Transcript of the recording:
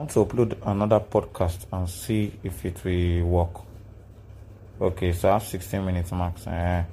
want to upload another podcast and see if it will work. Okay, so I have 16 minutes max. Uh,